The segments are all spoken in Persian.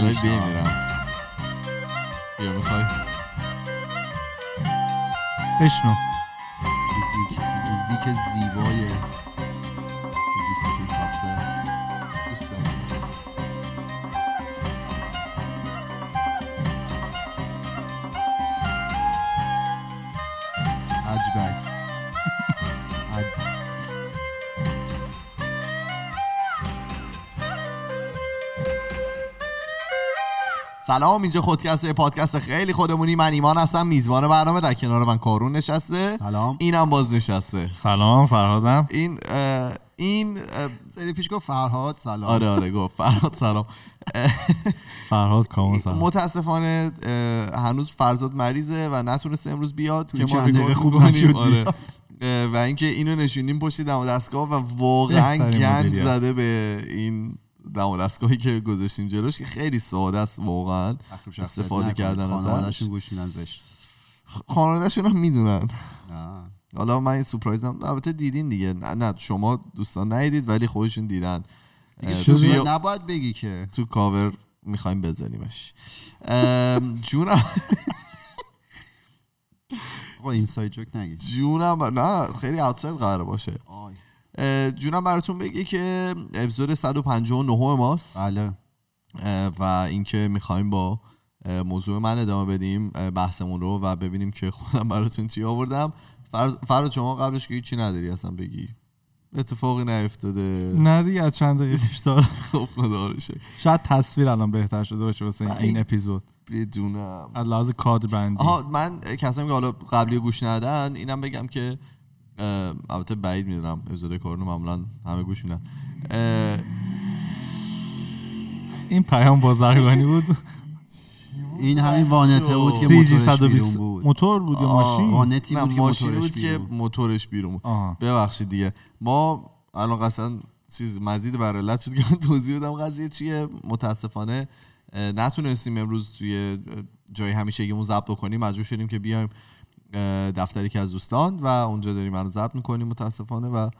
می‌خوای بمیرم. بیا می‌خوای؟ بشنو. موزیک موزیک زیبای سلام اینجا خودکسته پادکست خیلی خودمونی. من ایمان هستم میزبان برنامه در کنار من کارون نشسته. سلام. اینم باز نشسته. سلام فرهادم. این این سری پیش گفت فرهاد سلام. آره آره گفت. فرهاد سلام. فرهاد کامل سلام. متاسفانه هنوز فرزاد مریضه و نتونسته امروز بیاد که ما خوب. نشد آره. اه، و اینکه اینو نشونیم پشت دم دستگاه و واقعا گند. زده به این دم دستگاهی که گذاشتیم جلوش که خیلی ساده است واقعا. استفاده. کردن ازش. خانواده‌شون گوش میدن زشت. خانوادهشون هم می‌دونن. حالا من این سورپرایزم البته دیدین دیگه. نه, نه شما دوستان ندیدید ولی خودشون دیدن. توی- نباید بگی که. تو کاور می‌خوایم بذاریمش جونم. آقا inside joke نگی جونم نه خیلی outside قرار باشه. آی. جونم براتون بگه که اپیزود 159 ماست. بله. و اینکه می‌خوایم با موضوع من ادامه بدیم بحثمون رو و ببینیم که خودم براتون چی آوردم. فرض- فراد شما قبلش که چی نداری اصلا بگی. اتفاقی نیفتاده. نه دیگه از چند دقیقه پیش دار خب. شاید تصویر الان بهتر شده باشه واسه نه، این این- اپیزود. بدونم. از لحاظ کادر بندی. آها من کسایی که حالا قبلی گوش ندن اینم بگم که البته بعید می‌دونم اپیزود کارونو معمولا همه گوش میدن. این پیام بازرگانی بود؟ این همین وانته بود که موتورش بیرون 120 بود. موتور بود یا ماشین؟ وانتی بود که موتورش بود که بیرون موتورش بیرون بود. ببخشید دیگه. ما الان قصلا چیز مزید بر علت شد که من توضیح بدم قضیه چیه. متاسفانه نتونستیم امروز توی جای همیشگیمون ضبط بکنیم. مجبور شدیم که بیایم دفتری که از دوستان و اونجا داریم منو ضبط می‌کنیم متاسفانه و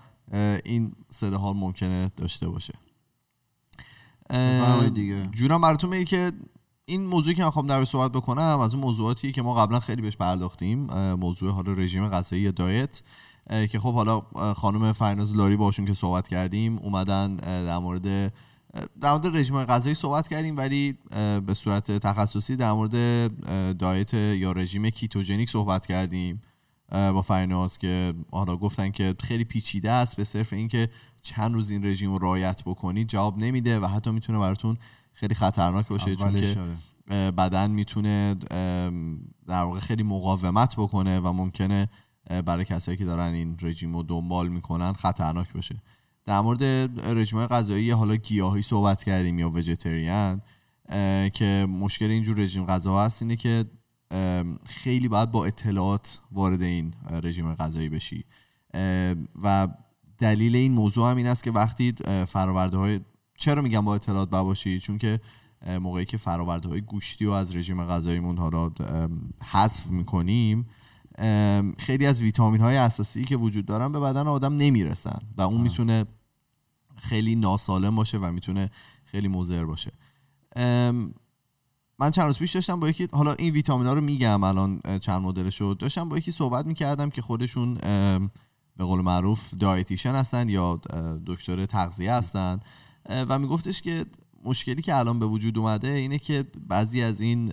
این صداها ممکنه داشته باشه دیگه. جونم براتون بگه که این موضوعی که من خواهم در صحبت بکنم از اون موضوعاتی که ما قبلا خیلی بهش پرداختیم موضوع حالا رژیم غذایی یا دایت که خب حالا خانم فرناز لاری باشون که صحبت کردیم اومدن در مورد در مورد رژیم غذایی صحبت کردیم ولی به صورت تخصصی در مورد دایت یا رژیم کیتوژنیک صحبت کردیم با فرناز که حالا گفتن که خیلی پیچیده است به صرف اینکه چند روز این رژیم رو رعایت بکنید جواب نمیده و حتی می‌تونه براتون خیلی خطرناک باشه چون که آره. بدن می‌تونه در واقع خیلی مقاومت بکنه و ممکنه برای کسایی که دارن این رژیم رو دنبال می‌کنن خطرناک باشه در مورد رژیم غذایی حالا گیاهی صحبت کردیم یا وجتریان که مشکل اینجور رژیم غذا هست اینه که خیلی باید با اطلاعات وارد این رژیم غذایی بشی. و دلیل این موضوع هم این است که وقتی فراورده های چرا میگم با اطلاعات باشی چون که موقعی که فراورده های گوشتی رو از رژیم غذاییمون حالا حذف می‌کنیم خیلی از ویتامین های اساسی که وجود دارن به بدن آدم نمی‌رسن و اون می‌تونه خیلی ناسالم باشه و می‌تونه خیلی مضر باشه. من چند روز پیش داشتم با یکی حالا این ویتامین رو میگم الان چند مدلش رو داشتم با یکی صحبت می‌کردم که خودشون به قول معروف dietitian هستن یا دکتر تغذیه هستن. و میگفتش که مشکلی که الان به وجود اومده اینه که بعضی از این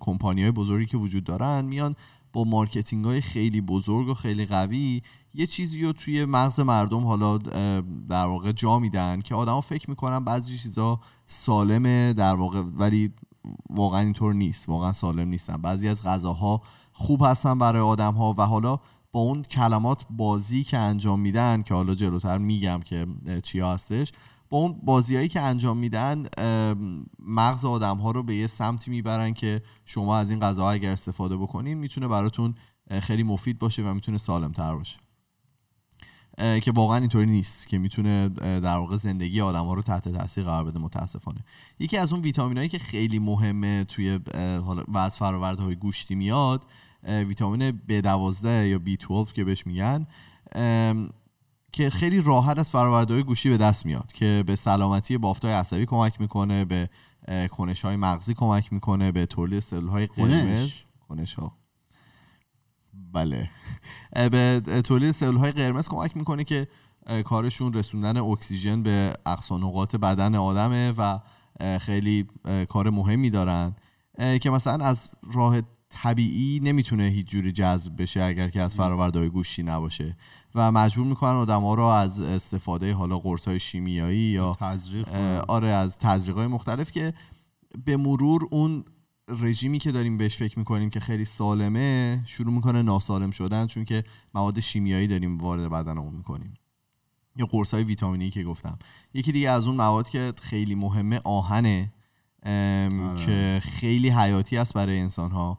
کمپانی های بزرگی که وجود دارن میان با marketing های خیلی بزرگ و خیلی قوی یه چیزی رو توی مغز مردم حالا در واقع جا میدن که آدما فکر می‌کنن بعضی چیزا سالمه در واقع ولی واقعا اینطور نیست واقعا سالم نیستن. بعضی از غذاها خوب هستن برای آدم ها و حالا با اون کلمات بازی که انجام میدن که حالا جلوتر میگم که چیا هستش با اون بازیایی که انجام میدن مغز آدم ها رو به یه سمتی می‌برن که شما از این غذاها اگر استفاده بکنین می‌تونه براتون خیلی مفید باشه و می‌تونه سالم تر باشه که واقعا اینطوری نیست که می‌تونه در واقع زندگی آدم ها رو تحت تاثیر قرار بده متاسفانه. یکی از اون ویتامینایی که خیلی مهمه توی اه، حالا و از های گوشتی میاد ویتامین B12 یا B12 که بهش میگن که خیلی راحت از فرآورده های گوشتی به دست میاد که به سلامتی بافتای عصبی کمک می‌کنه به کنش های مغزی کمک می‌کنه به تولید سلول های قرمز. کنش ها بله به تولید سلول های قرمز کمک می‌کنه که کارشون رسوندن اکسیژن به اقصا نقاط بدن آدمه و خیلی کار مهمی دارن. که مثلا از راه طبیعی نمی‌تونه هیچ جوری جذب بشه اگر که از فرآوردهای گوشتی نباشه و مجبور می‌کنن آدما رو از استفاده حالا قرص شیمیایی یا تزریق. آره از تزریقای مختلف که به مرور اون رژیمی که داریم بهش فکر می‌کنیم که خیلی سالمه شروع می‌کنه ناسالم شدن چون که مواد شیمیایی داریم وارد بدنمون می‌کنیم یا قرص های ویتامینی که گفتم یکی دیگه از اون مواد که خیلی مهمه آهنه ام، آره. که خیلی حیاتی است برای انسان ها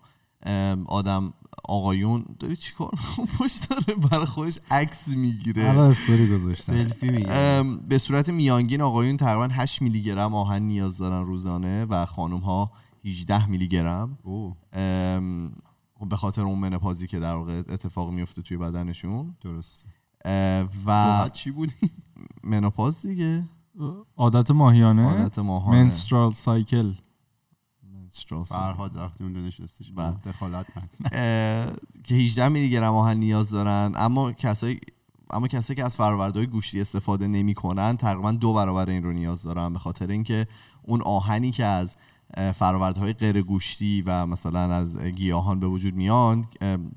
آدم آقایون داری چیکار؟ پشت داره برای خودش عکس می‌گیره. استوری گذاشتم. سلفی می‌گیره. به صورت میانگین آقایون تقریبا 8 میلی گرم آهن نیاز دارن روزانه و خانم ها 18 میلی گرم ام، خب به خاطر اون منپازی که در واقع اتفاق میفته توی بدنشون. درست و چی بودی؟ منوپاز دیگه. عادت ماهیانه؟ عادت ماهانه منسترال سایکل فرهاد وقتی اونجا نشسته بله. دخالت نکن. اه، که 18 میلی گرم آهن نیاز دارن اما کسایی اما کسایی که از فرآوردهای گوشتی استفاده نمی‌کنن تقریبا دو برابر این رو نیاز دارن به خاطر اینکه اون آهنی که از اه، فرآوردهای غیر گوشتی و مثلا از گیاهان به وجود میان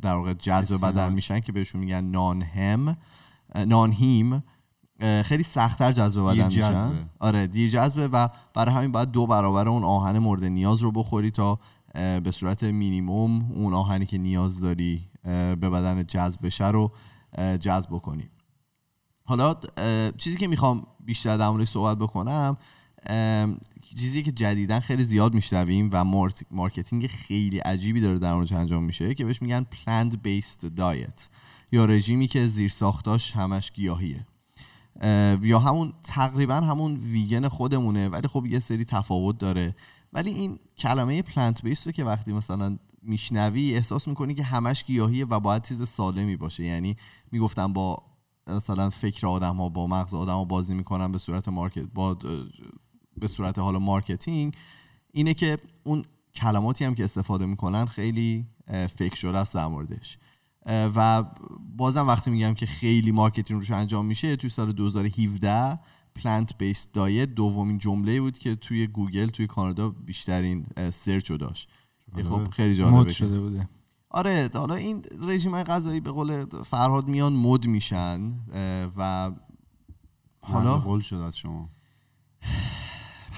در واقع جذب. بدن میشن که بهشون میگن نان هم نان هیم خیلی سختتر جذب بدن میشن. آره دیر جذبه و برای همین باید دو برابر اون آهن مورد نیاز رو بخوری تا به صورت مینیموم اون آهنی که نیاز داری به بدن جذب بشه رو جذب بکنی. حالا چیزی که می‌خوام بیشتر در موردش صحبت بکنم چیزی که جدیدا خیلی زیاد میشنویم و مارکتینگ خیلی عجیبی داره در موردش انجام میشه که بهش میگن plant based diet یا رژیمی که زیر ساختاش همش گیاهیه. اه، یا همون تقریبا همون ویگن خودمونه ولی خب یه سری تفاوت داره. ولی این کلمه plant based رو که وقتی مثلا میشنوی احساس می‌کنی که همش گیاهیه و باید چیز سالمی باشه. یعنی می‌گفتم با مثلا فکر آدم ها با مغز آدم ها بازی می‌کنن به صورت مارکت با به صورت حالا مارکتینگ. اینه که اون کلماتی هم که استفاده می‌کنن خیلی فکر شده است در موردش. و بازم وقتی میگم که خیلی مارکتینگ روش انجام میشه توی سال 2017 plant based diet دومین جمله بود که توی گوگل توی کانادا بیشترین search رو داشت. خب خیلی که- شده بوده. آره حالا این رژیم های غذایی به قول فرهاد میان مد میشن و حالا قول شد از شما.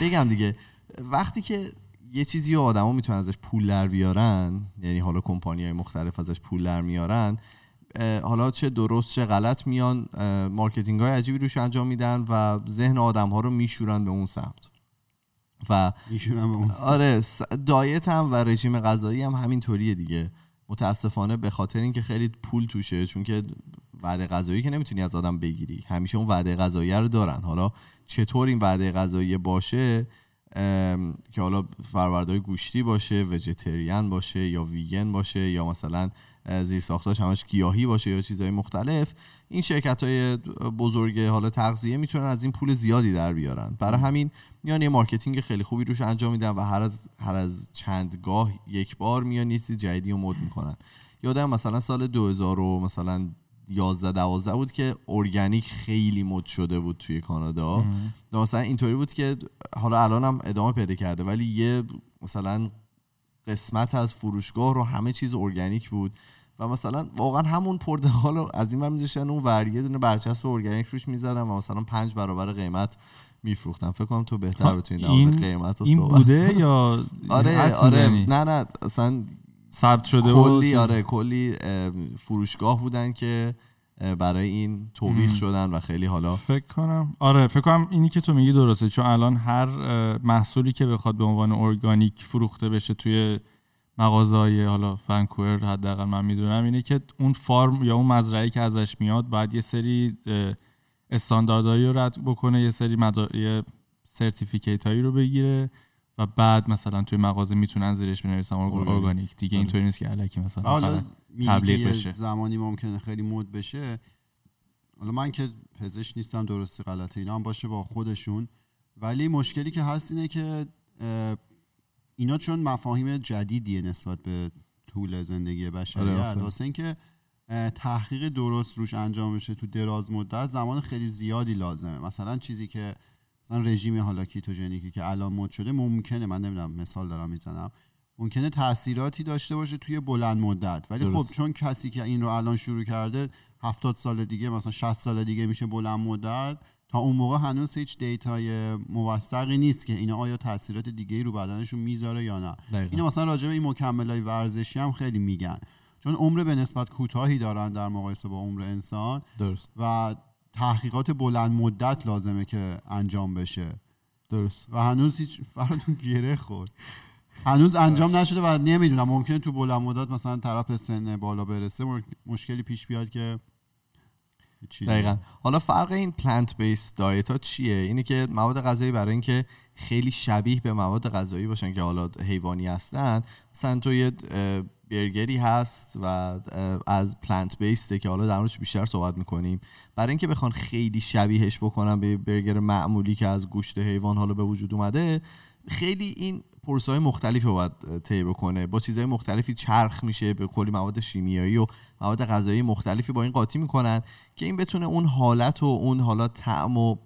بگم دیگه وقتی که یه چیزی آدما می‌تونن ازش پول در بیارن یعنی حالا کمپانی های مختلف ازش پول در میارن حالا چه درست چه غلط میان مارکتینگ های عجیبی روش انجام میدن و ذهن آدم ها رو میشورن به اون سمت. و هم به اون آره س- دایت هم و رژیم غذایی هم همینطوریه دیگه. متاسفانه به خاطر اینکه خیلی پول توشه چون که وعده غذایی که نمی‌تونی از آدم بگیری. همیشه اون وعده غذایی رو دارن. حالا چطور این وعده غذایی باشه؟ که حالا فروردهای گوشتی باشه وجتریان باشه یا ویگن باشه یا مثلا زیر ساختاش همش گیاهی باشه یا چیزهای مختلف این شرکت های بزرگ حالا تغذیه می‌تونن از این پول زیادی در بیارن. برای همین میان یه مارکتینگ خیلی خوبی روش انجام میدن و هر از هر از چند گاه یک بار میان یه چیز جدیدی رو مد می‌کنن. یادم مثلا سال 2000 و مثلا 11 12 بود که ارگانیک خیلی مد شده بود توی کانادا. مثلا اینطوری بود که حالا الان هم ادامه پیدا کرده ولی یه مثلا قسمت از فروشگاه رو همه چیز ارگانیک بود و مثلا واقعا همون پرتقال رو از این ور میذاشتن اون ور یه دونه برچسب ارگانیک روش می‌زدن و مثلا پنج برابر قیمت میفروختن. فکر کنم تو بهتر بتونی در قیمت رو این صحبت بوده یا آره آره؟ نه نه اصلا ثبت شده و کلی چیز- آره کلی اه، فروشگاه بودن که برای این توبیخ. شدن و خیلی حالا فکر کنم آره فکر کنم اینی که تو میگی درسته چون الان هر محصولی که بخواد به عنوان ارگانیک فروخته بشه توی مغازه حالا فنکوور حداقل من می‌دونم اینه که اون فارم یا اون مزرعه که ازش میاد باید یه سری استانداردهایی رو رد بکنه یه سری مدا... یه certificate هایی رو بگیره و بعد مثلا توی مغازه می‌تونن زیرش بنویسن org- organic. دیگه آره. اینطوری نیست که الکی مثلا حالا تبلیغ بشه. زمانی ممکنه خیلی مد بشه حالا من که پزشک نیستم درستی غلطه اینا هم باشه با خودشون ولی مشکلی که هست اینه که اینا چون مفاهیم جدیدیه نسبت به طول زندگی آره، بشریت آفرین. واسه اینکه تحقیق درست روش انجام بشه تو دراز مدت زمان خیلی زیادی لازمه مثلا چیزی که مثلا رژیم حالا ketogenic ی که الان مد شده ممکنه من نمی‌دونم مثال دارم می‌زنم. ممکنه تاثیراتی داشته باشه توی بلند مدت. ولی درست. خب چون کسی که این رو الان شروع کرده 70 سال دیگه مثلا 60 سال دیگه میشه بلند مدت تا اون موقع هنوز هیچ data ی موثقی نیست که اینا آیا تاثیرات دیگه ای رو بدنشون می‌ذاره یا نه. دقیقاً. اینا مثلا راجع به این مکملای ورزشی هم خیلی میگن. چون عمر به نسبت کوتاهی دارن در مقایسه با عمر انسان. درست. و تحقیقات بلند مدت لازمه که انجام بشه. درست. و هنوز هیچ فراتون گره خورد. هنوز انجام نشده و نمی‌دونم ممکنه تو بلند مدت مثلا طرف سن بالا برسه مشکلی پیش بیاد که دقیقا. حالا فرق این پلنت بیس دایت ها چیه؟ اینه که مواد غذایی برای اینکه خیلی شبیه به مواد غذایی باشن که حالا حیوانی هستن. مثلا تو یه برگری هست و از پلنت بیسته که حالا در موردش بیشتر صحبت می‌کنیم. برای اینکه بخوان خیلی شبیهش بکنن به برگر معمولی که از گوشت حیوان حالا به وجود اومده خیلی این پرسه های مختلفی باید طی بکنه. با چیزهای مختلفی چرخ میشه به کلی مواد شیمیایی و مواد غذایی مختلفی با این قاطی می‌کنن که این بتونه اون حالت و اون حالا طعم و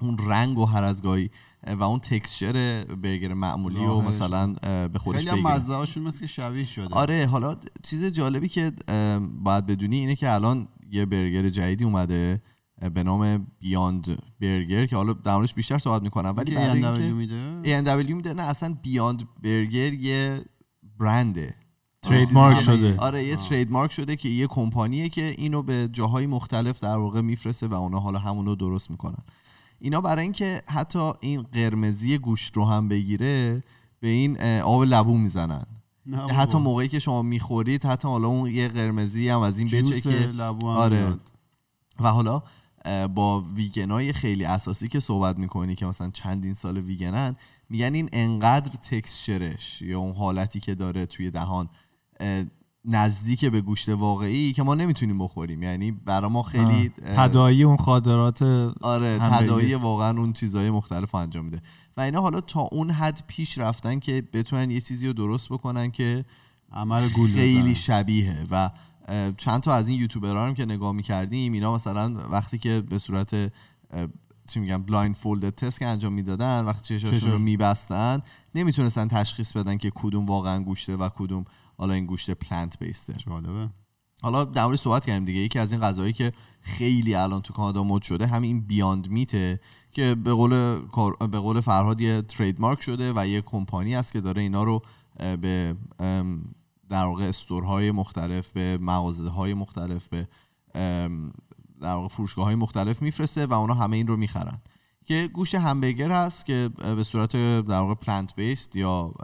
اون رنگ و هر از گاهی اه، و اون تکسچر برگر معمولی و. مثلا به خودش خیلی بگیره. مزه هاشون مثل شبیه شده. آره حالا چیز جالبی که باید بدونی اینه که الان یه برگر جدیدی اومده به نام بیاند برگر که حالا در موردش بیشتر صحبت می‌کنم ولی که برای A&W اینکه میده A&W میده نه اصلا بیاند برگر یه برنده ترید مارک شده آره یه. ترید مارک شده که یه کمپانیه که اینو به جاهای مختلف در واقع میفرسته و اونا حالا همونو درست می‌کنن اینا برای اینکه حتی این قرمزی گوشت رو هم بگیره به این آب لبو می‌زنن نه حتی. موقعی که شما می‌خورید حتی حالا اون یه قرمزی هم از این بچه که لبو هم آره. میاد. و حالا با ویگنای خیلی اساسی که صحبت می‌کنی که مثلا چندین سال ویگنن میگن این انقدر تکسچرش یا اون حالتی که داره توی دهان نزدیک به گوشت واقعی که ما نمی‌تونیم بخوریم یعنی برا ما خیلی تدایی اون خاطرات آره. تداعی واقعا اون چیزهای مختلف رو انجام میده و اینا حالا تا اون حد پیش رفتن که بتونن یه چیزی رو درست بکنن که عمل گول خیلی بزنه. شبیه و چند تا از این یوتیوبرها هم که نگاه می‌کردیم اینا مثلا وقتی که به صورت چی میگم blindfold test که انجام می‌دادن وقتی چشاشون رو. میبستن نمی‌تونستن تشخیص بدن که کدوم واقعا گوشته و کدوم حالا این گوشت plant based ه جالبه. حالا در مورد صحبت کردیم دیگه. یکی از این غذاهایی که خیلی الان تو کانادا مد شده همین بیاند میته که به قول به قول فرهاد یه ترید مارک شده و یه کمپانی است که داره اینا رو به در واقع استورهای مختلف به مغازه های مختلف به در واقع فروشگاه های مختلف میفرسته و اونا همه این رو می‌خرن. که گوشت همبرگر هست که به صورت در واقع پلنت بیست یا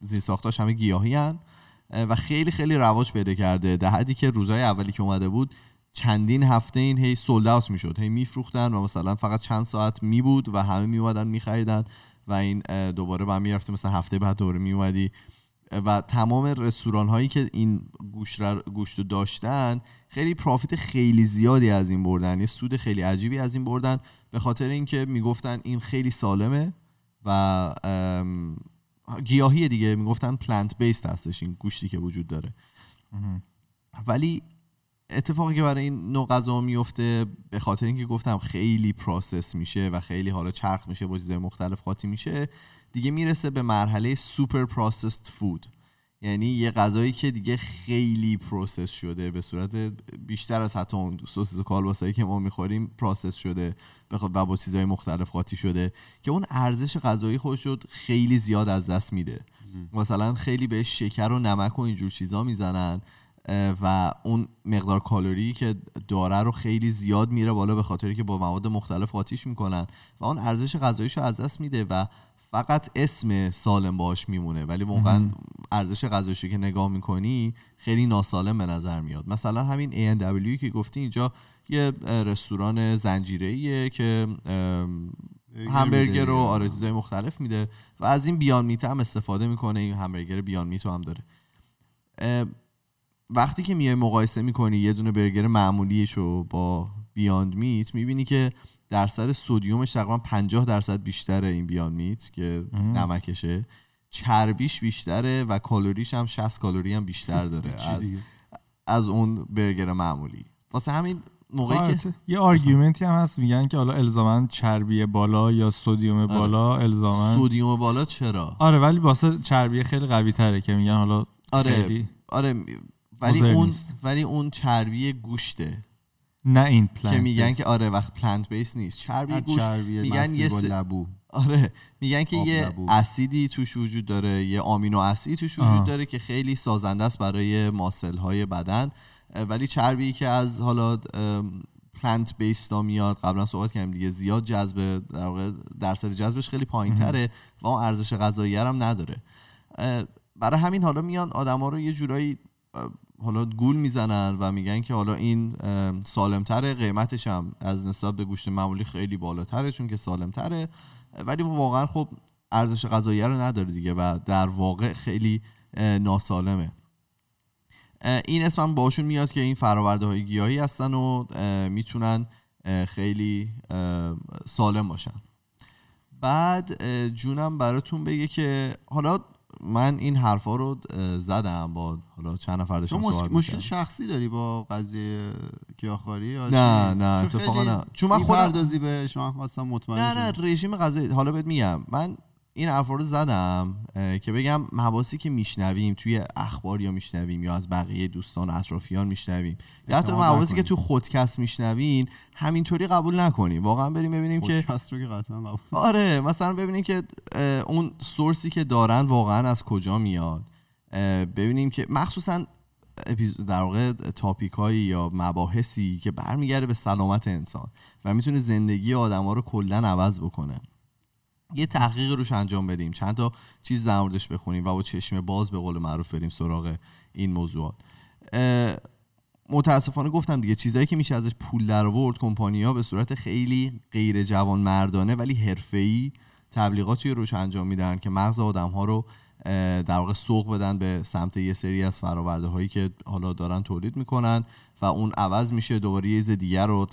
زیر ساختاش همه گیاهی هن و خیلی خیلی رواج پیدا کرده. در حدی که روزهای اولی که اومده بود چندین هفته این هی سولد اوت می‌شد. هی میفروختن و مثلا فقط چند ساعت می بود و همه میومدن میخریدن و این دوباره بعد می‌رفته. مثلا هفته بعد دوباره میومدی و تمام رستوران هایی که این گوشت گوشت رو داشتن خیلی پرافیت خیلی زیادی از این بردن. یه سود خیلی عجیبی از این بردن. به خاطر اینکه می‌گفتن این خیلی سالمه و گیاهی دیگه. می‌گفتن plant based هستش این گوشتی که وجود داره. ولی اتفاقی که برای این نوع غذا میفته به خاطر اینکه گفتم خیلی process میشه و خیلی حالا چرخ میشه با چیزهای مختلف قاطی میشه دیگه می‌رسه به مرحله super processed food یعنی یه غذایی که دیگه خیلی process شده به صورت بیشتر از حتی اون سوسیس و کالباسایی که ما می‌خوریم process شده و با چیزهای مختلف قاطی شده که اون ارزش غذایی خودش رو خیلی زیاد از دست میده. مثلا خیلی به شکر و نمک و اینجور چیزا می‌زنن. و اون مقدار کالری که داره رو خیلی زیاد میره بالا به خاطری که با مواد مختلف قاطیش می‌کنن و اون ارزش غذاییش رو از دست میده و فقط اسم سالم باش میمونه. ولی واقعا ارزش غذاییش که نگاه می‌کنی خیلی ناسالم به نظر میاد. مثلا همین A&W که گفتی اینجا یه رستوران زنجیره که همبرگر رو آره چیزای مختلف میده و از این بیان میت هم استفاده می‌کنه. این همبرگر بیان میت هم داره. وقتی که میای مقایسه می‌کنی یه دونه برگر معمولیش رو با بیاند میت می‌بینی که درصد سودیومش تقریبا 50 درصد بیشتره این بیاند میت که نمکشه. چربیش بیشتره و کالریش هم 60 کالری هم بیشتر داره از از اون برگر معمولی. واسه همین موقعی که یه آرگومنتی هم هست میگن که حالا الزاما چربی بالا یا سودیوم بالا الزاما سودیوم بالا چرا؟ آره ولی واسه چربی خیلی قوی تره که میگن حالا آره خیلی. آره ولی اون نیست. ولی اون چربی گوشته نه این پلنت که میگن که آره وقت پلنت بیس نیست. چربی گوشت میگن یه س- لبو. آره میگن که یه لبو. اسیدی توش وجود داره یه آمینو اسیدی توش وجود. داره که خیلی سازنده است برای ماسل های بدن ولی چربی که از حالا پلنت بیستا میاد قبلا صحبت کردیم دیگه زیاد جذب در واقع درصد جذبش خیلی پایین تره و اون ارزش غذایی هم نداره. برای همین حالا میان آدما رو یه جورایی حالا گول می‌زنن و میگن که حالا این سالمتره قیمتش هم از نسبت به گوشت معمولی خیلی بالاتره چون که سالمتره. ولی واقعا خب ارزش غذایی رو نداره دیگه و در واقع خیلی ناسالمه. این اسم هم باشون میاد که این فراورده های گیاهی هستن و می‌تونن خیلی سالم باشن. بعد جونم براتون بگه که حالا من این حرفا رو زدم با حالا چند نفر داشتم مشکل می‌کردم. شخصی داری با قضیه گیاهخواری یا نه،؟ نه، اتفاقا نه. چون من خودم- بهش من خواستم مطمئن نه نه. رژیم غذایی حالا بهت میگم من این حرفا رو زدم که بگم مباحثی که میشنویم توی اخبار یا میشنویم یا از بقیه دوستان و اطرافیان میشنویم یا حتی مباحثی که. تو خودکست میشنوین همینطوری قبول نکنیم. واقعا بریم ببینیم که رو که قطعا قبول آره مثلا ببینیم که اون سورسی که دارن واقعا از کجا میاد. ببینیم که مخصوصا در واقع تاپیک هایی یا مباحثی که برمیگرده به سلامت انسان و می‌تونه زندگی آدم ها رو کلا عوض بکنه. یه تحقیق روش انجام بدیم. چند تا چیز در بخونیم و با چشم باز به قول معروف بریم سراغ این موضوعات. متاسفانه گفتم دیگه چیزایی که میشه ازش پول در آورد کمپانی‌ها به صورت خیلی غیر جوان مردانه ولی حرفه‌ای تبلیغاتی روش انجام میدن که مغز آدم‌ها رو اه، در واقع سوق بدن به سمت یه سری از فراورده هایی که حالا دارن تولید می‌کنن و اون عوض میشه دوباره یه دیگر رو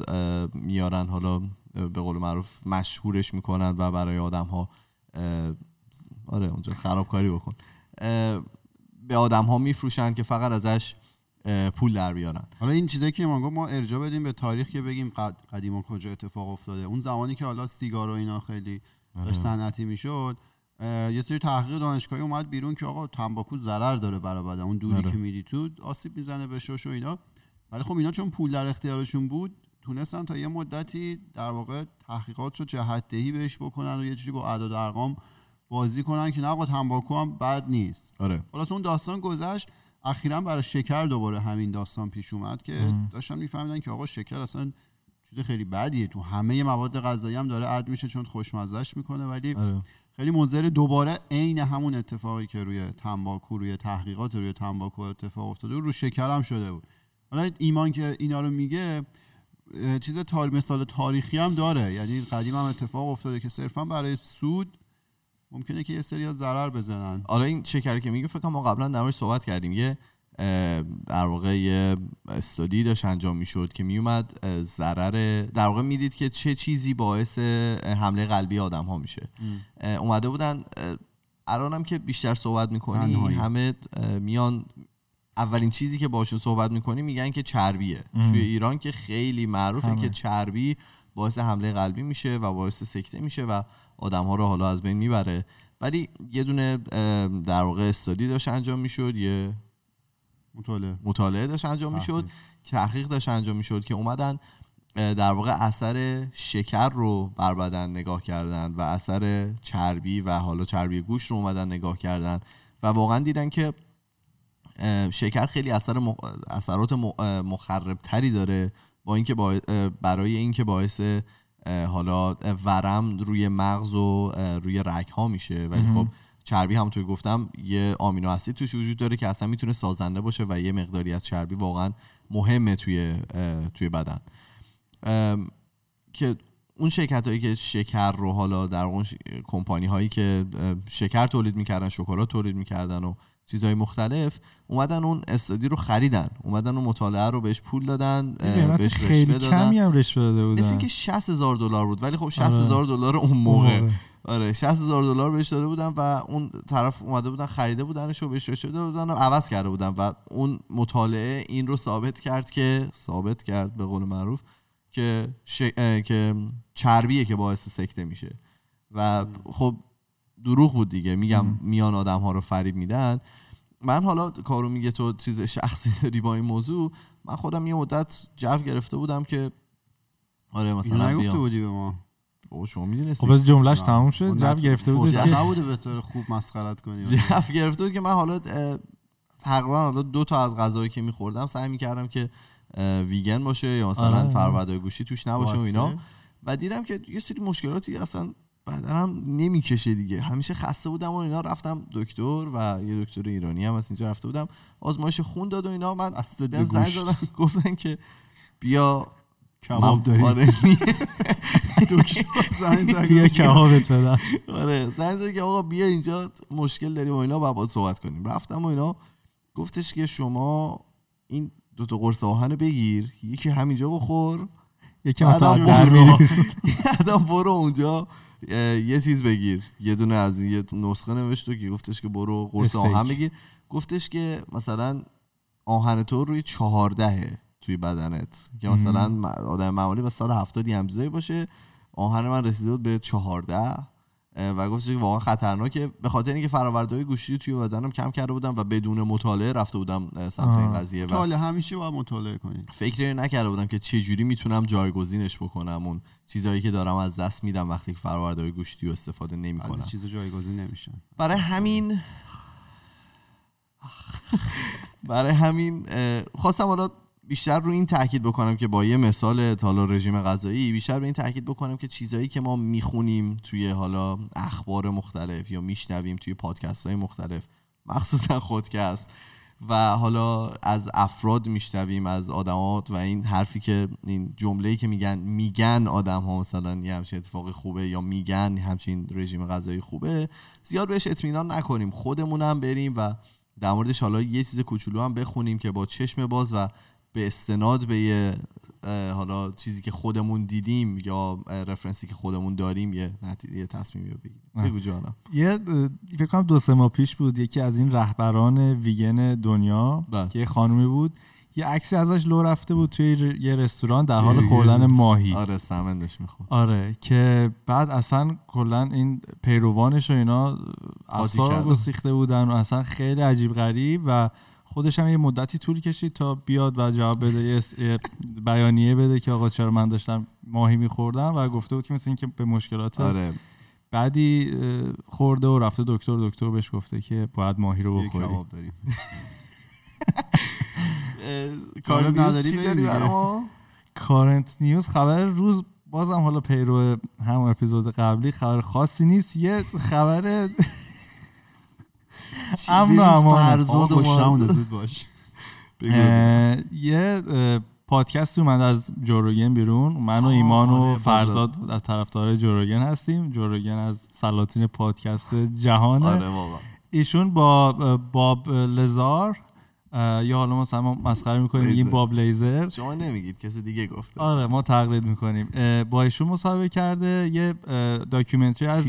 میارن حالا به قول معروف مشهورش می‌کنن و برای آدم ها آره اونجا خرابکاری بکن. به آدم ها میفروشن که فقط ازش پول در بیارن. حالا این چیزایی که ما گفت ما ارجاع بدیم به تاریخ که بگیم قد... قدیما کجا اتفاق افتاده. اون زمانی که حالا سیگار و اینا خیلی داشت صنعتی می‌شد یه سری تحقیق دانشگاهی اومد بیرون که آقا تنباکو ضرر داره برای بدن اون دوری آره. که میری تو آسیب می‌زنه به شش و اینا. ولی خب اینا چون پول در اختیارشون بود تونستن تا یه مدتی در واقع تحقیقات رو جهت دهی بهش بکنن و یه جوری با اعداد و ارقام بازی کنن که نه آقا تنباکو هم بد نیست. آره. خلاص اون داستان گذشت. اخیرا برای شکر دوباره همین داستان پیش اومد که داشتن میفهمیدن که آقا شکر اصلا چیز خیلی بدیه. تو همه مواد غذایی هم داره اد میشه چون خوشمزهش می‌کنه ولی آره. خیلی مضر دوباره عین همون اتفاقی که روی تنباکو روی تحقیقات روی تنباکو اتفاق افتاده بود، رو شکر شده بود. حالا ایمان که اینا رو میگه چیز تار... مثال تاریخی هم داره. یعنی قدیم هم اتفاق افتاده که صرفا برای سود ممکنه که یه سری ضرر بزنن. حالا این شکر که میگه فکر کنم ما قبلا در صحبت کردیم. یه در واقع یه استادی داشت انجام می‌شد که میومد ضرر در واقع می‌دید که چه چیزی باعث حمله قلبی آدم ها میشه اومده بودن الانم که بیشتر صحبت می‌کنی. همه میان اولین چیزی که باشون صحبت می‌کنی میگن که چربیه. توی ایران که خیلی معروفه همه. که چربی باعث حمله قلبی میشه و باعث سکته میشه و آدم ها رو حالا از بین می‌بره. ولی یه دونه در واقع استادی داشت انجام می‌شد یه مطالعه. مطالعه داشت انجام می‌شد تحقیق داشت انجام می‌شد که اومدن در واقع اثر شکر رو بر بدن نگاه کردن و اثر چربی و حالا چربی گوشت رو اومدن نگاه کردن و واقعا دیدن که شکر خیلی اثر مخ... اثرات مخربتری داره با اینکه با... برای اینکه باعث حالا ورم روی مغز و روی رگ ها میشه. ولی خب چربی همونطور که گفتم یه آمینو اسید توش وجود داره که اصلا می‌تونه سازنده باشه و یه مقداری از چربی واقعا مهمه توی توی بدن. که اون شرکت هایی که شکر رو حالا در اون ش... کمپانی هایی که شکر تولید می‌کردن شکلات تولید می‌کردن و چیزهای مختلف اومدن اون استادی رو خریدن. اومدن اون مطالعه رو بهش پول دادن بهش خیلی رشوه دادن. کمی هم رشوه داده مثل بودن اینکه 60 هزار دلار بود ولی خب 60 آره. هزار دلار اون موقع. موقع. آره 60 هزار دلار بهش داده بودن و اون طرف اومده بودن خریده بودنش و بهش داده بودن و عوض کرده بودن و اون مطالعه این رو ثابت کرد که ثابت کرد به قول معروف که ش... اه، که چربیه که باعث سکته میشه. و خب دروغ بود دیگه. میگم میان آدم ها رو فریب میدن. من حالا کارو میگه تو چیز شخصی داری با این موضوع من خودم یه مدت جو گرفته بودم که آره مثلا نگفته بودی به ما. بابا شما می‌دونستی. خب از جملهش. تموم شد. اون جو گرفته بود. که نبوده به طور خوب مسخرت کنی. جف گرفته بود که من حالا تقریبا حالا دو تا از غذایی که میخوردم سعی می‌کردم که ویگن باشه یا مثلا آره. فرآوردهای گوشتی توش نباشه و اینا؟ و دیدم که یه سری مشکلاتی اصلا بدنم نمی‌کشه دیگه. همیشه خسته بودم و اینا. رفتم دکتر و یه دکتر ایرانی هم از اینجا رفته بودم. آزمایش خون داد و اینا. من زنگ. زدن. گفتن که بیا کباب داریم آره دکتر زنگ بیا کبابت بدم آره زنگ زد که آقا بیا اینجا مشکل داریم و اینا و باید صحبت کنیم. رفتم و اینا گفتش که شما این دو تا قرص آهن رو بگیر یکی همینجا بخور یکی بعدم برو. میری. بعدم برو اونجا یه چیز بگیر. یه دونه از این یه نسخه نوشت که گفتش که برو قرص. آهن بگیر. گفتش که مثلا آهن تو روی چهاردهه توی بدنت. که مثلا آدم معمولی به 170 یه همزایی باشه. آهن من رسیده بود به چهارده. اه، و گفتش که واقعا خطرناکه. به خاطر اینکه فرآوردهای گوشتی توی بدنم کم کرده بودم و بدون مطالعه رفته بودم سمت این. قضیه. و حالا همیشه باید مطالعه کنید فکر نکرده بودم که چه جوری می‌تونم جایگزینش بکنم. اون چیزهایی که دارم از دست میدم وقتی که فرآوردهای گوشتی رو استفاده از نمی‌کنم. این چیزا جایگزین نمیشن. برای همین برای همین خواستم حالا بیشتر رو این تاکید بکنم که با یه مثال حالا رژیم غذایی بیشتر به این تاکید بکنم که چیزایی که ما می‌خونیم توی حالا اخبار مختلف یا میشنویم توی پادکست های مختلف مخصوصا خودکست و حالا از افراد میشنویم از آدمات و این حرفی که این جمله‌ای که میگن میگن آدم ها مثلا یه همچین اتفاقی خوبه یا میگن همچین رژیم غذایی خوبه زیاد بهش اطمینان نکنیم خودمونم بریم و در موردش حالا یه چیز کوچولو هم بخونیم که با چشم باز و به استناد به یه حالا چیزی که خودمون دیدیم یا رفرنسی که خودمون داریم یه نتیجه یه تصمیمی رو بگیریم. بگو جانم یه فکر کنم دو سه ماه پیش بود یکی از این رهبران ویگن دنیا بله. که یه خانومی بود یه عکسی ازش لو رفته بود توی یه رستوران در حال خوردن ماهی آره سمندش می‌خوام آره که بعد اصلا کلا این پیروانش و اینا افسار کردن. گسیخته بودن و اصلا خیلی عجیب غریب و خودش هم یه مدتی طول کشید تا بیاد و جواب بده یه بیانیه بده که آقا چرا من داشتم ماهی میخوردم و گفته بود که مثل اینکه به مشکلات آره. بعدی خورده و رفته دکتر دکتر بهش گفته که باید ماهی رو یه بخوری. کباب داریم. کار جالب نداری؟ کارنت نیوز خبر روز بازم حالا پیرو هم اپیزود قبلی خبر خاصی نیست یه خبر امن و امان. فرزاد ما- زود باش. یه پادکست اومد از جوروگن بیرون. من و ایمان و آره، فرزاد از طرفدار جوروگن هستیم. جوروگن از سلاطین پادکست جهانه. آره ایشون با باب لزار یا حالا مثلا ما مسخره می‌کنیم میگیم. باب لیزر. شما نمیگید کسی دیگه گفته. آره ما تقلید می‌کنیم. با ایشون مصاحبه کرده یه documentary از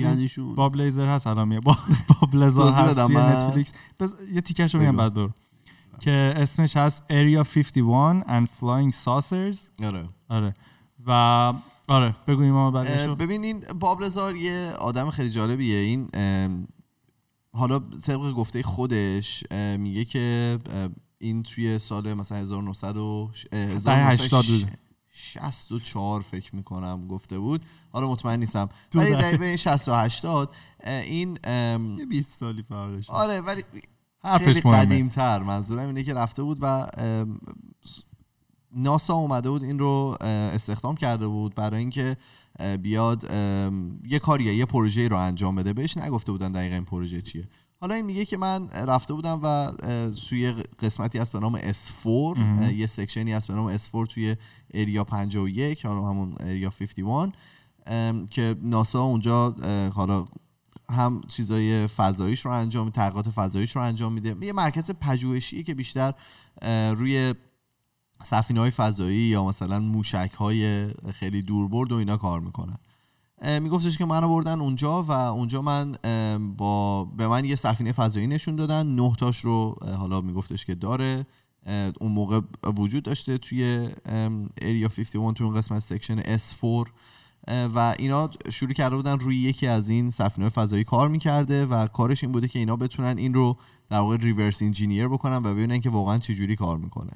باب لیزر هست. الان با- باب لزار توضیح هست توی؟ نتفلیکس. بز... یه تیکش رو میگم. بعد برو. که اسمش هست Area 51 and Flying Saucers. آره. آره. و آره بگویم ما اه، بعدشو. ببین این بابلزار یه آدم خیلی جالبیه. این حالا طبق گفته خودش میگه که این توی سال مثلا 1900 و ش- اه، 80 بوده. 1964 فکر می‌کنم گفته بود. حالا مطمئن نیستم. ولی بین 60 و 80 اه، این ام، یه 20 سالی فرقش آره ولی خیلی قدیم تر منظورم اینه که رفته بود و ام، ناسا اومده بود این رو استخدام کرده بود برای اینکه بیاد یه کاریه یه پروژه رو انجام بده. بهش نگفته بودن دقیقا این پروژه چیه. حالا این میگه که من رفته بودم و توی قسمتی هست به نام S4 مهم. اه، یه سکشنی هست به نام S4 توی اریا 51 حالا همون اریا 51 ام، که ناسا اونجا حالا هم چیزای فضاییش رو انجام تحقیقات فضاییش رو انجام میده یه مرکز پژوهشی که بیشتر روی سفینه های فضایی یا مثلا موشک های خیلی دوربرد و اینا کار می‌کنن میگفتش که منو بردن اونجا و اونجا من با به من یه سفینه فضایی نشون دادن. نه تاش رو حالا میگفتش که داره. اون موقع وجود داشته توی اریا 51 توی اون قسمت سکشن S4 و اینا شروع کرده بودن روی یکی از این سفینه فضایی کار می‌کرده و کارش این بوده که اینا بتونن این رو در واقع ریورس انجینیر بکنن و ببینن که واقعا چه کار می‌کنه.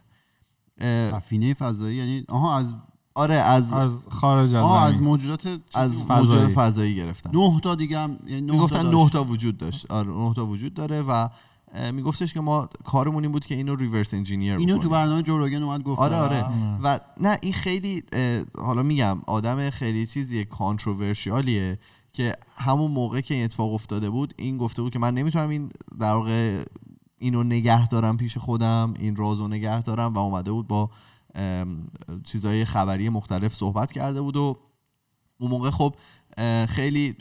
سفینه فضایی یعنی آها از آره از از خارج از آه از. موجودات از فضایی. فضایی گرفتن نه تا دیگه هم یعنی نه می‌گفتن تا نه. تا وجود داشت آره نه تا وجود داره و میگفتش که ما کارمون این بود که اینو ریورس انجینیر اینو تو برنامه جوروگن اومد گفت آره آره آره. و نه این خیلی حالا میگم آدم خیلی چیزیه کانتروورشیالیه که همون موقع که این اتفاق افتاده بود این گفته بود که من نمی‌تونم این در واقع اینو نگه دارم پیش خودم این رازو نگه دارم و اومده بود با چیزهای خبری مختلف صحبت کرده بود و اون موقع خب خیلی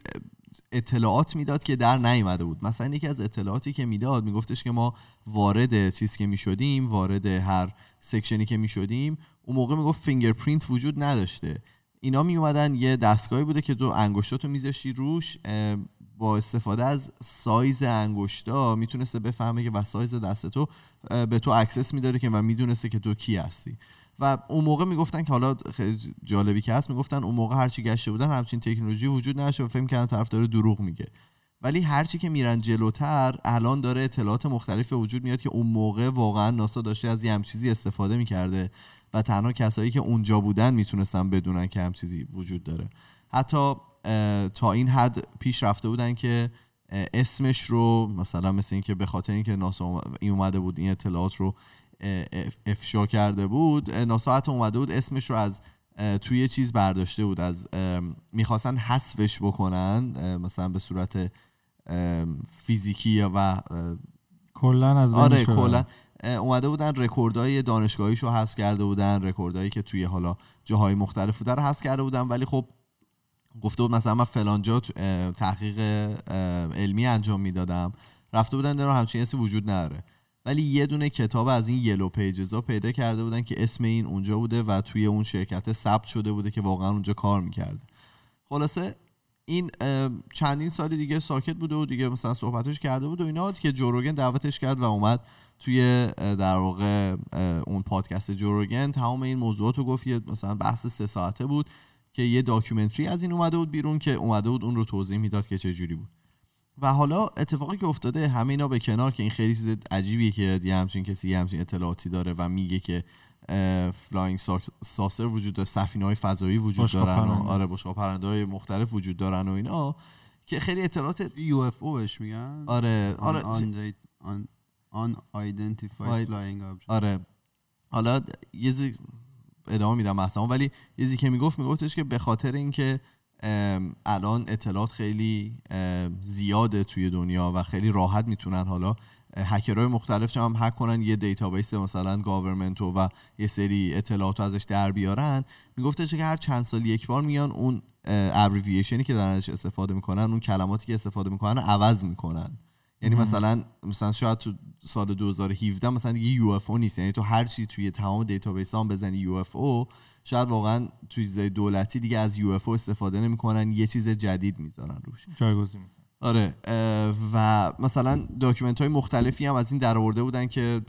اطلاعات می‌داد که در نیومده بود. مثلا یکی از اطلاعاتی که می‌داد میگفتش که ما وارد چیز که می‌شدیم وارد هر section ی که می‌شدیم اون موقع می‌گفت fingerprint وجود نداشته. اینا می اومدن یه دستگاهی بوده که تو انگشتاتو میذاشتی روش با استفاده از سایز انگشتا می‌تونسته بفهمه که و سایز دست تو به تو access میداده که و می‌دونسته که تو کی هستی. و اون موقع می‌گفتن که حالا جالبی که هست می‌گفتن اون موقع هرچی گشته بودن همچین تکنولوژی وجود نداشته و فکر کردن طرف داره دروغ میگه. ولی هرچی که میرن جلوتر الان داره اطلاعات مختلف وجود میاد که اون موقع واقعا ناسا داشته از یه چیزی استفاده می‌کرده و تنها کسایی که اونجا بودن می‌تونستن بدونن که هم چیزی وجود داره. حتی تا این حد پیش رفته بودن که اسمش رو مثلا مثل اینکه به خاطر اینکه ناسا این اومده بود این اطلاعات رو افشا کرده بود. اه، ناسا حتی اومده بود اسمش رو از توی چیز برداشته بود از می‌خواستن حذفش بکنن مثلا به صورت فیزیکی و کلا از آره. کلا. اومده بودن رکوردای دانشگاهیش رو حذف کرده بودن رکوردایی که توی حالا جاهای مختلف بوده رو حذف کرده بودن ولی خب گفته بود مثلا من فلان جا تو- اه، تحقیق علمی انجام می‌دادم. رفته بودن دیدن همچین اسمی وجود نداره. ولی یه دونه کتاب از این یلو پیجز ها پیدا کرده بودن که اسم این اونجا بوده و توی اون شرکت ثبت شده بوده که واقعا اونجا کار می‌کرده. خلاصه این چندین سالی دیگه ساکت بوده و دیگه مثلا صحبتش کرده بود و اینا که جوروگن دعوتش کرد و اومد توی در واقع اون پادکست جوروگن تمام این موضوعات رو گفت مثلا بحث سه ساعته بود که یه documentary از این اومده بود بیرون که اومده بود اون رو توضیح می‌داد که چه جوری بود. و حالا اتفاقی که افتاده همه اینا به کنار که این خیلی چیز عجیبیه که یه همچین کسی یه همچین اطلاعاتی داره و میگه که flying saucer وجود داره سفینه های فضایی وجود دارن و. آره بشقاب پرنده های مختلف وجود دارن و اینا که خیلی اطلاعات UFO بهش میگن. آره آره آره un un object. آره. حالا یه ادامه میدم بحثمو ولی یه که می‌گفت میگفتش که به خاطر اینکه الان اطلاعات خیلی زیاده توی دنیا و خیلی راحت می‌تونن حالا هکرهای مختلف هم هک کنن یه database مثلا government و و یه سری اطلاعات ازش در بیارن. میگفتش که هر چند سال یک بار میان اون abbreviation ی که دارن ازش استفاده می‌کنن اون کلماتی که استفاده می‌کنن عوض می‌کنن. یعنی مثلا مثلا شاید تو سال 2017 مثلا دیگه UFO نیست. یعنی تو هر چی توی تمام database هم بزنی UFO شاید واقعا توی چیزای دولتی دیگه از UFO استفاده نمی‌کنن یه چیز جدید می‌ذارن روش. جایگزین. آره و مثلا document های مختلفی هم از این در آورده بودن که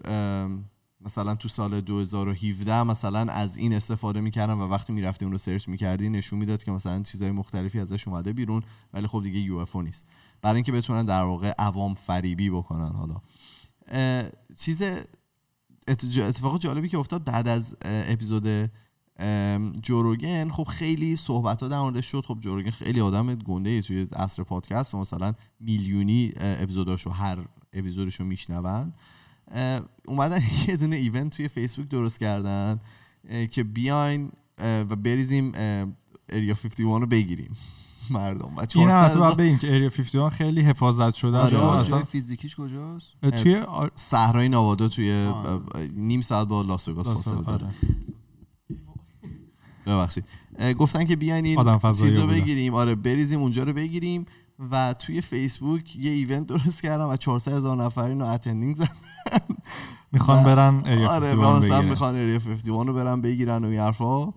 مثلا تو سال 2017 مثلا از این استفاده می‌کردن و وقتی می‌رفتی اون رو search می‌کردی نشون می‌داد که مثلا چیزهای مختلفی ازش اومده بیرون ولی خب دیگه UFO نیست. برای اینکه بتونن در واقع عوام فریبی بکنن حالا. چیز ات- اتفاق جالبی که افتاد بعد از اپیزود جوروگن خب خیلی صحبت ها در موردش شد. خب جوروگن خیلی آدم گنده توی عصر پادکست و مثلا میلیونی اپیزوداشو هر اپیزودشو میشنون اومدن یه دونه ایونت توی فیسبوک درست کردن که بیاین و بریزیم اریا 51 رو بگیریم مردم و این 400 البته باید هزار- بگیم که اریا 51 خیلی حفاظت شده است آره، آره. فیزیکیش کجاست توی صحرای نوادا توی آه. نیم ساعت با لاس وگاس فاصله داره آره. ببخشید گفتن که بیاین این چیز رو. بگیریم آره بریزیم اونجا رو بگیریم و توی فیسبوک یه event درست کردم و 400 هزار نفر اینو attending زدن. می‌خوان برن Area آره 51 مثلا بگیرن. می‌خوان Area 51 رو برن بگیرن و این حرفا.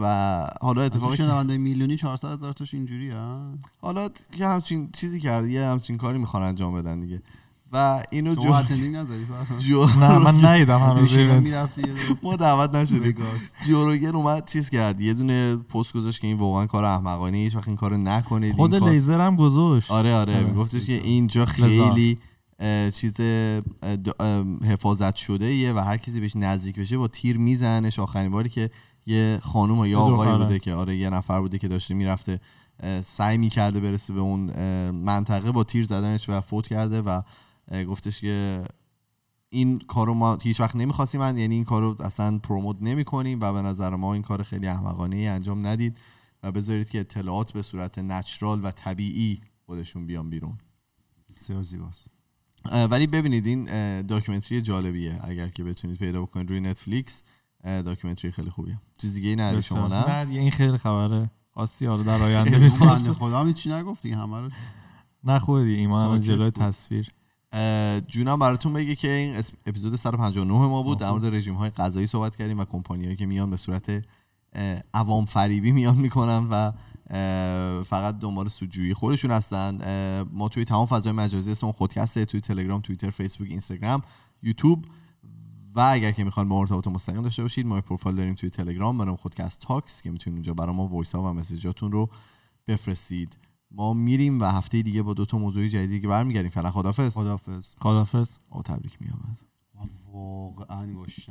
و حالا اتفاقی که شنونده میلیونی 400 هزار توش اینجوری ها حالا یه همچین چیزی کرد یه همچین کاری می‌خوان انجام بدن دیگه. و اینو جو attending نزدی؟ جو نه من ندیدم هنوز ما دعوت نشدیم. جوروگن اومد چیز کرد یه دونه پست گذاشت که این واقعا کار احمقانه هیچ وقت این کارو نکنید خود. لیزر هم گذاشت آره آره آره. میگفتش که اینجا خیلی چیز حفاظت شده یه و هر کسی بهش نزدیک بشه با تیر میزنش آخرین باری که یه خانم و یا آقایی. بوده که آره یه نفر بوده که داشته می‌رفته سعی می‌کرده برسه به اون منطقه با تیر زدنش و فوت کرده و گفتش که این کارو ما هیچ وقت نمی‌خواستیم یعنی این کارو اصلا پروموت نمی کنیم و به نظر ما این کار خیلی احمقانه ای انجام ندید و بذارید که اطلاعات به صورت natural و طبیعی خودشون بیان بیرون. بسیار زیباست. ولی ببینید این documentary جالبیه. اگر که بتونید پیدا بکنید روی نتفلیکس documentary خیلی خوبیه. چیز دیگه نداری شما. نه؟ نه این خیلی خبره خاصی حالا در آینده خدا هیچی نگفت دیگه همه رو نه خوبه دیگه ایمان جلوی. تصویر. جونم براتون بگه که این اپیزود 159 ما بود. در. مورد رژیم های غذایی صحبت کردیم و کمپانی که میان به صورت عوام فریبی میان می‌کنن و فقط دنبال سودجویی خودشون هستن. ما توی تمام فضای مجازی اسممون خودکسته توی تلگرام توییتر فیسبوک اینستاگرام یوتیوب. و اگر که می‌خوان با ارتباط مستقیم داشته باشید ما پروفایل داریم توی تلگرام به نام خودکست تاکس که می‌تونید اونجا برای ما voice ها و message اتون رو بفرستید. ما میریم و هفته دیگه با دو تا موضوع جدیدی که برمیگردیم. فعلا خدافظ خدافظ خدافظ آ تبریک میامد واقعا گشتم